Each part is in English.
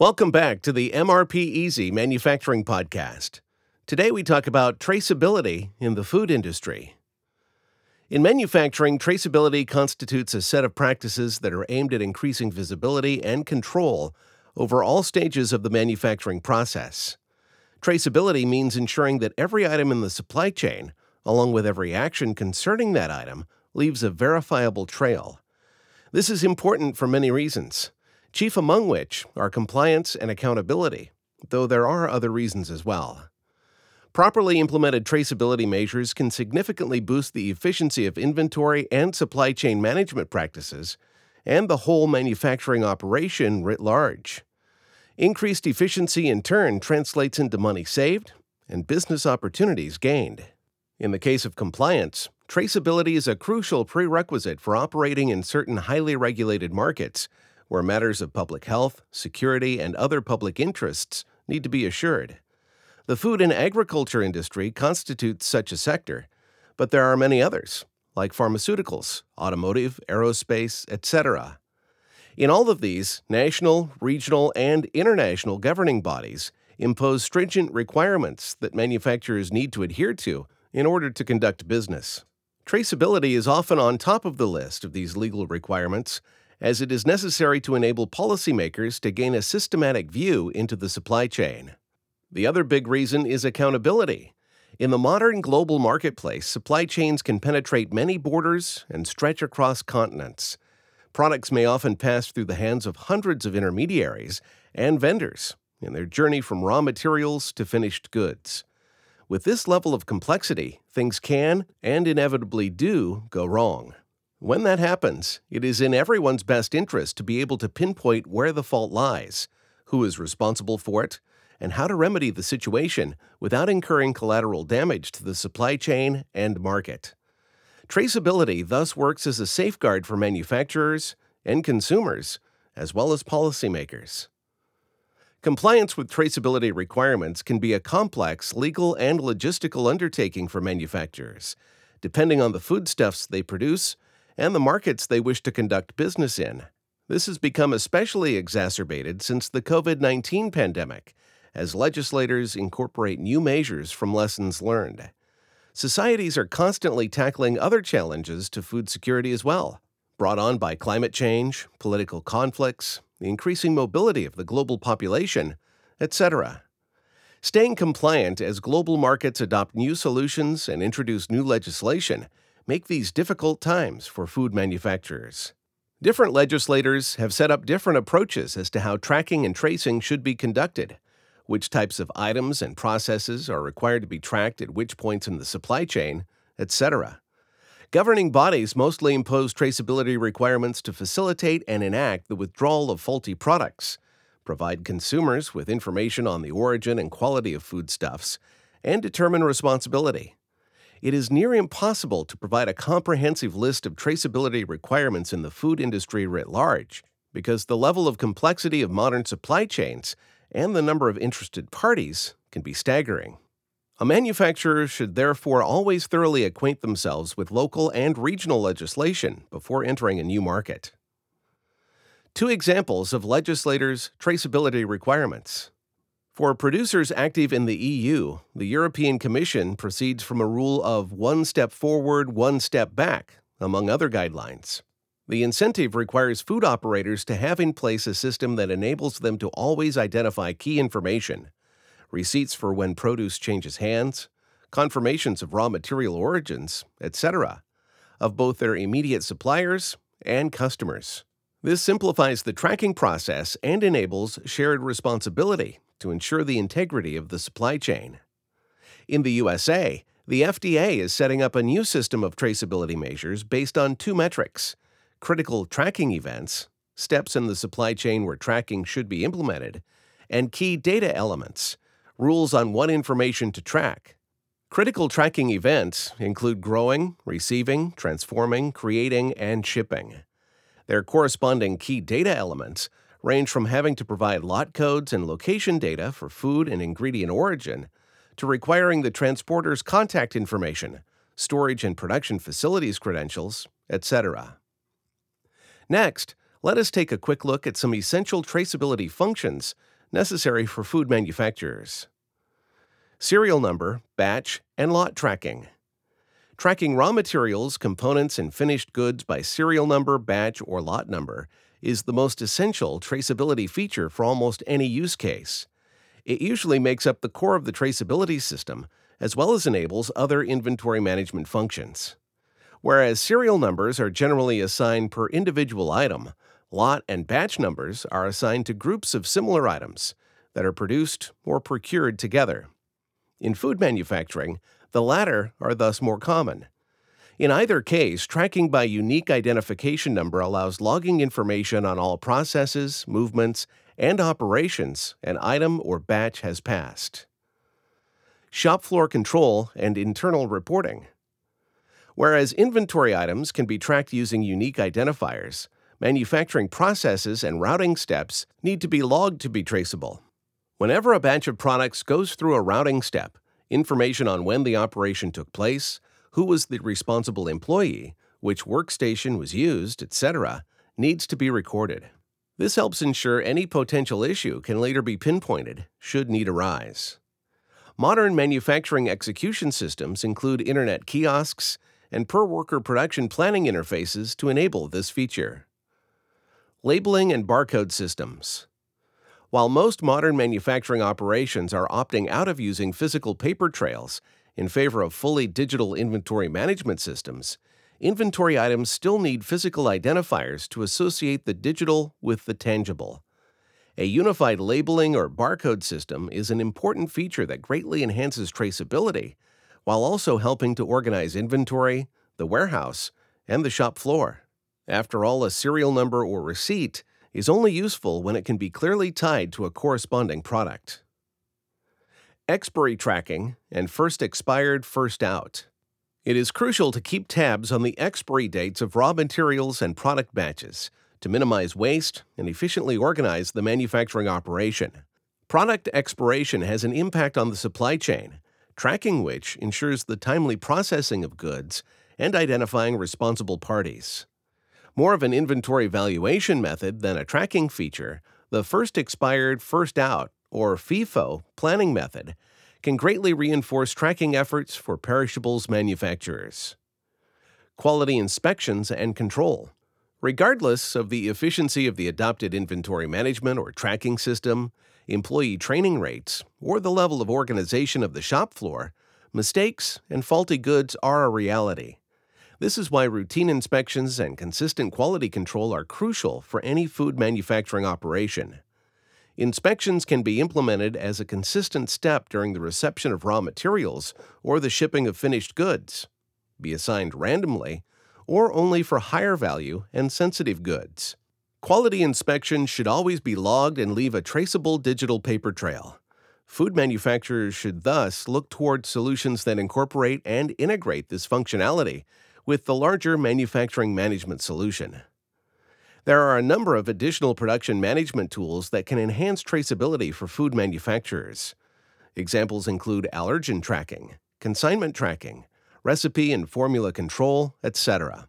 Welcome back to the MRPeasy Manufacturing Podcast. Today we talk about traceability in the food industry. In manufacturing, traceability constitutes a set of practices that are aimed at increasing visibility and control over all stages of the manufacturing process. Traceability means ensuring that every item in the supply chain, along with every action concerning that item, leaves a verifiable trail. This is important for many reasons chief among which are compliance and accountability, though there are other reasons as well. Properly implemented traceability measures can significantly boost the efficiency of inventory and supply chain management practices and the whole manufacturing operation writ large. Increased efficiency in turn translates into money saved and business opportunities gained. In the case of compliance, traceability is a crucial prerequisite for operating in certain highly regulated markets where matters of public health, security, and other public interests need to be assured. The food and agriculture industry constitutes such a sector, but there are many others, like pharmaceuticals, automotive, aerospace, etc. In all of these, national, regional, and international governing bodies impose stringent requirements that manufacturers need to adhere to in order to conduct business. Traceability is often on top of the list of these legal requirements as it is necessary to enable policymakers to gain a systematic view into the supply chain. The other big reason is accountability. In the modern global marketplace, supply chains can penetrate many borders and stretch across continents. Products may often pass through the hands of hundreds of intermediaries and vendors in their journey from raw materials to finished goods. With this level of complexity, things can and inevitably do go wrong. When that happens, it is in everyone's best interest to be able to pinpoint where the fault lies, who is responsible for it, and how to remedy the situation without incurring collateral damage to the supply chain and market. Traceability thus works as a safeguard for manufacturers and consumers, as well as policymakers. Compliance with traceability requirements can be a complex legal and logistical undertaking for manufacturers, depending on the foodstuffs they produce and the markets they wish to conduct business in. This has become especially exacerbated since the COVID 19 pandemic, as legislators incorporate new measures from lessons learned. Societies are constantly tackling other challenges to food security as well, brought on by climate change, political conflicts, the increasing mobility of the global population, etc. Staying compliant as global markets adopt new solutions and introduce new legislation make these difficult times for food manufacturers. Different legislators have set up different approaches as to how tracking and tracing should be conducted, which types of items and processes are required to be tracked at which points in the supply chain, etc. Governing bodies mostly impose traceability requirements to facilitate and enact the withdrawal of faulty products, provide consumers with information on the origin and quality of foodstuffs, and determine responsibility it is near impossible to provide a comprehensive list of traceability requirements in the food industry writ large, because the level of complexity of modern supply chains and the number of interested parties can be staggering. A manufacturer should therefore always thoroughly acquaint themselves with local and regional legislation before entering a new market. Two examples of legislators' traceability requirements. For producers active in the EU, the European Commission proceeds from a rule of one step forward, one step back, among other guidelines. The incentive requires food operators to have in place a system that enables them to always identify key information receipts for when produce changes hands, confirmations of raw material origins, etc., of both their immediate suppliers and customers. This simplifies the tracking process and enables shared responsibility to ensure the integrity of the supply chain. In the USA, the FDA is setting up a new system of traceability measures based on two metrics critical tracking events, steps in the supply chain where tracking should be implemented, and key data elements, rules on what information to track. Critical tracking events include growing, receiving, transforming, creating, and shipping. Their corresponding key data elements range from having to provide lot codes and location data for food and ingredient origin to requiring the transporter's contact information, storage and production facilities credentials, etc. Next, let us take a quick look at some essential traceability functions necessary for food manufacturers. Serial number, batch, and lot tracking. Tracking raw materials, components, and finished goods by serial number, batch, or lot number is the most essential traceability feature for almost any use case. It usually makes up the core of the traceability system, as well as enables other inventory management functions. Whereas serial numbers are generally assigned per individual item, lot and batch numbers are assigned to groups of similar items that are produced or procured together. In food manufacturing, the latter are thus more common. In either case, tracking by unique identification number allows logging information on all processes, movements, and operations an item or batch has passed. Shop floor control and internal reporting. Whereas inventory items can be tracked using unique identifiers, manufacturing processes and routing steps need to be logged to be traceable. Whenever a batch of products goes through a routing step, Information on when the operation took place, who was the responsible employee, which workstation was used, etc., needs to be recorded. This helps ensure any potential issue can later be pinpointed should need arise. Modern manufacturing execution systems include internet kiosks and per worker production planning interfaces to enable this feature. Labeling and barcode systems. While most modern manufacturing operations are opting out of using physical paper trails in favor of fully digital inventory management systems, inventory items still need physical identifiers to associate the digital with the tangible. A unified labeling or barcode system is an important feature that greatly enhances traceability while also helping to organize inventory, the warehouse, and the shop floor. After all, a serial number or receipt is only useful when it can be clearly tied to a corresponding product. Expiry tracking and first expired, first out. It is crucial to keep tabs on the expiry dates of raw materials and product batches to minimize waste and efficiently organize the manufacturing operation. Product expiration has an impact on the supply chain, tracking which ensures the timely processing of goods and identifying responsible parties. More of an inventory valuation method than a tracking feature, the first expired, first out, or FEFO planning method can greatly reinforce tracking efforts for perishables manufacturers. Quality inspections and control. Regardless of the efficiency of the adopted inventory management or tracking system, employee training rates, or the level of organization of the shop floor, mistakes and faulty goods are a reality. This is why routine inspections and consistent quality control are crucial for any food manufacturing operation. Inspections can be implemented as a consistent step during the reception of raw materials or the shipping of finished goods, be assigned randomly, or only for higher value and sensitive goods. Quality inspections should always be logged and leave a traceable digital paper trail. Food manufacturers should thus look toward solutions that incorporate and integrate this functionality with the larger manufacturing management solution. There are a number of additional production management tools that can enhance traceability for food manufacturers. Examples include allergen tracking, consignment tracking, recipe and formula control, etc.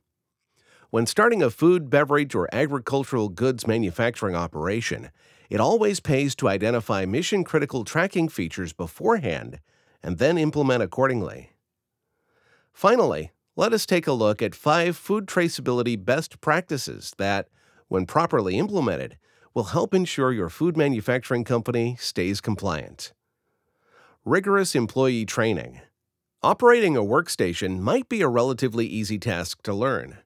When starting a food, beverage, or agricultural goods manufacturing operation, it always pays to identify mission critical tracking features beforehand and then implement accordingly. Finally, let us take a look at five food traceability best practices that, when properly implemented, will help ensure your food manufacturing company stays compliant. Rigorous employee training. Operating a workstation might be a relatively easy task to learn.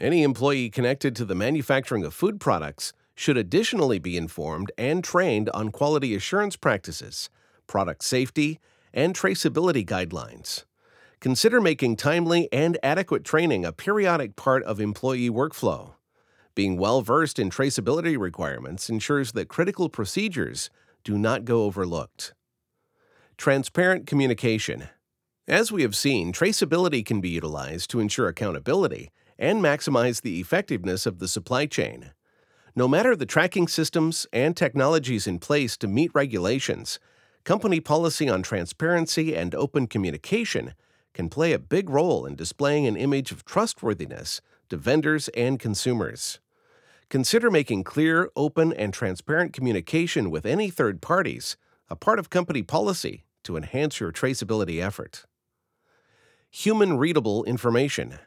Any employee connected to the manufacturing of food products should additionally be informed and trained on quality assurance practices, product safety, and traceability guidelines. Consider making timely and adequate training a periodic part of employee workflow. Being well versed in traceability requirements ensures that critical procedures do not go overlooked. Transparent communication. As we have seen, traceability can be utilized to ensure accountability and maximize the effectiveness of the supply chain. No matter the tracking systems and technologies in place to meet regulations, company policy on transparency and open communication can play a big role in displaying an image of trustworthiness to vendors and consumers. Consider making clear, open, and transparent communication with any third parties a part of company policy to enhance your traceability effort. Human readable information.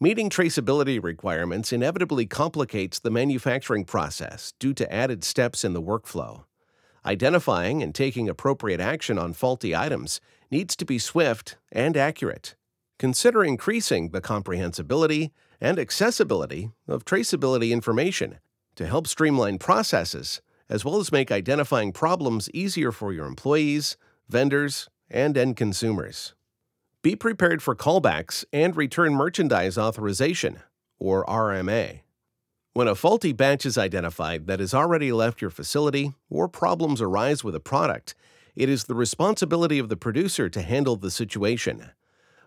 Meeting traceability requirements inevitably complicates the manufacturing process due to added steps in the workflow. Identifying and taking appropriate action on faulty items needs to be swift and accurate. Consider increasing the comprehensibility and accessibility of traceability information to help streamline processes as well as make identifying problems easier for your employees, vendors, and end consumers. Be prepared for callbacks and return merchandise authorization, or RMA. When a faulty batch is identified that has already left your facility or problems arise with a product, it is the responsibility of the producer to handle the situation.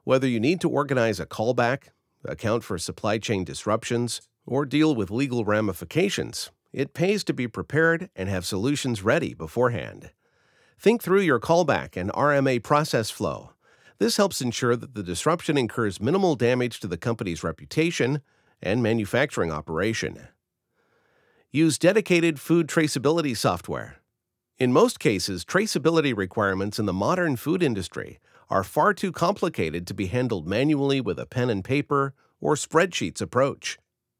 Whether you need to organize a callback, account for supply chain disruptions, or deal with legal ramifications, it pays to be prepared and have solutions ready beforehand. Think through your callback and RMA process flow. This helps ensure that the disruption incurs minimal damage to the company's reputation and manufacturing operation. Use dedicated food traceability software. In most cases, traceability requirements in the modern food industry are far too complicated to be handled manually with a pen and paper or spreadsheets approach.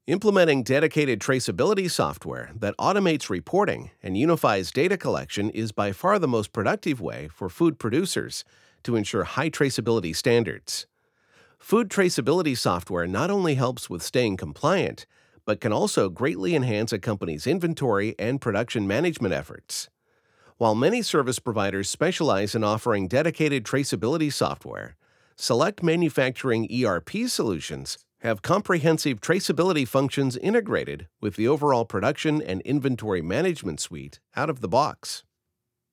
Implementing dedicated traceability software that automates reporting and unifies data collection is by far the most productive way for food producers to ensure high traceability standards. Food traceability software not only helps with staying compliant, but can also greatly enhance a company's inventory and production management efforts. While many service providers specialize in offering dedicated traceability software, select manufacturing ERP solutions have comprehensive traceability functions integrated with the overall production and inventory management suite out of the box.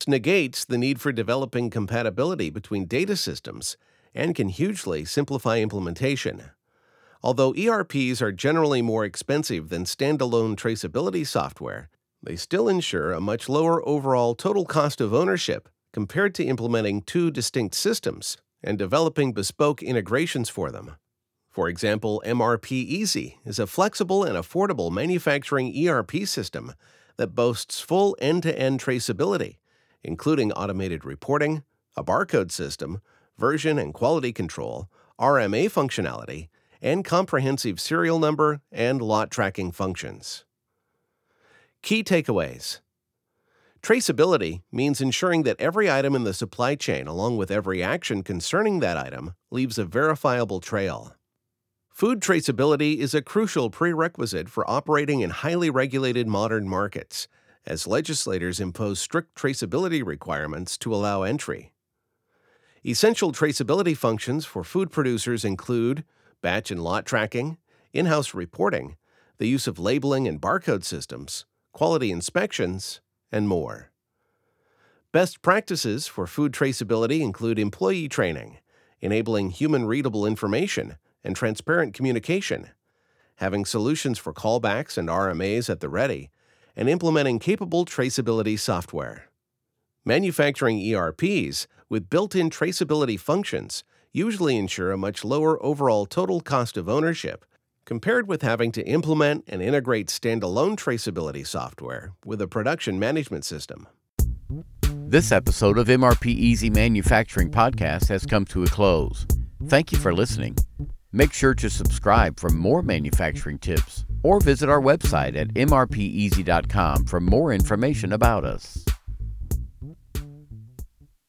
This negates the need for developing compatibility between data systems and can hugely simplify implementation. Although ERPs are generally more expensive than standalone traceability software, they still ensure a much lower overall total cost of ownership compared to implementing two distinct systems and developing bespoke integrations for them. For example, MRPeasy is a flexible and affordable manufacturing ERP system that boasts full end to end traceability, including automated reporting, a barcode system, version and quality control, RMA functionality, and comprehensive serial number and lot tracking functions. Key takeaways Traceability means ensuring that every item in the supply chain, along with every action concerning that item, leaves a verifiable trail. Food traceability is a crucial prerequisite for operating in highly regulated modern markets, as legislators impose strict traceability requirements to allow entry. Essential traceability functions for food producers include batch and lot tracking, in house reporting, the use of labeling and barcode systems, quality inspections, and more. Best practices for food traceability include employee training, enabling human readable information and transparent communication, having solutions for callbacks and RMAs at the ready, and implementing capable traceability software. Manufacturing ERPs with built in traceability functions usually ensure a much lower overall total cost of ownership compared with having to implement and integrate standalone traceability software with a production management system. This episode of MRPeasy Manufacturing Podcast has come to a close. Thank you for listening. Make sure to subscribe for more manufacturing tips or visit our website at mrpeasy.com for more information about us.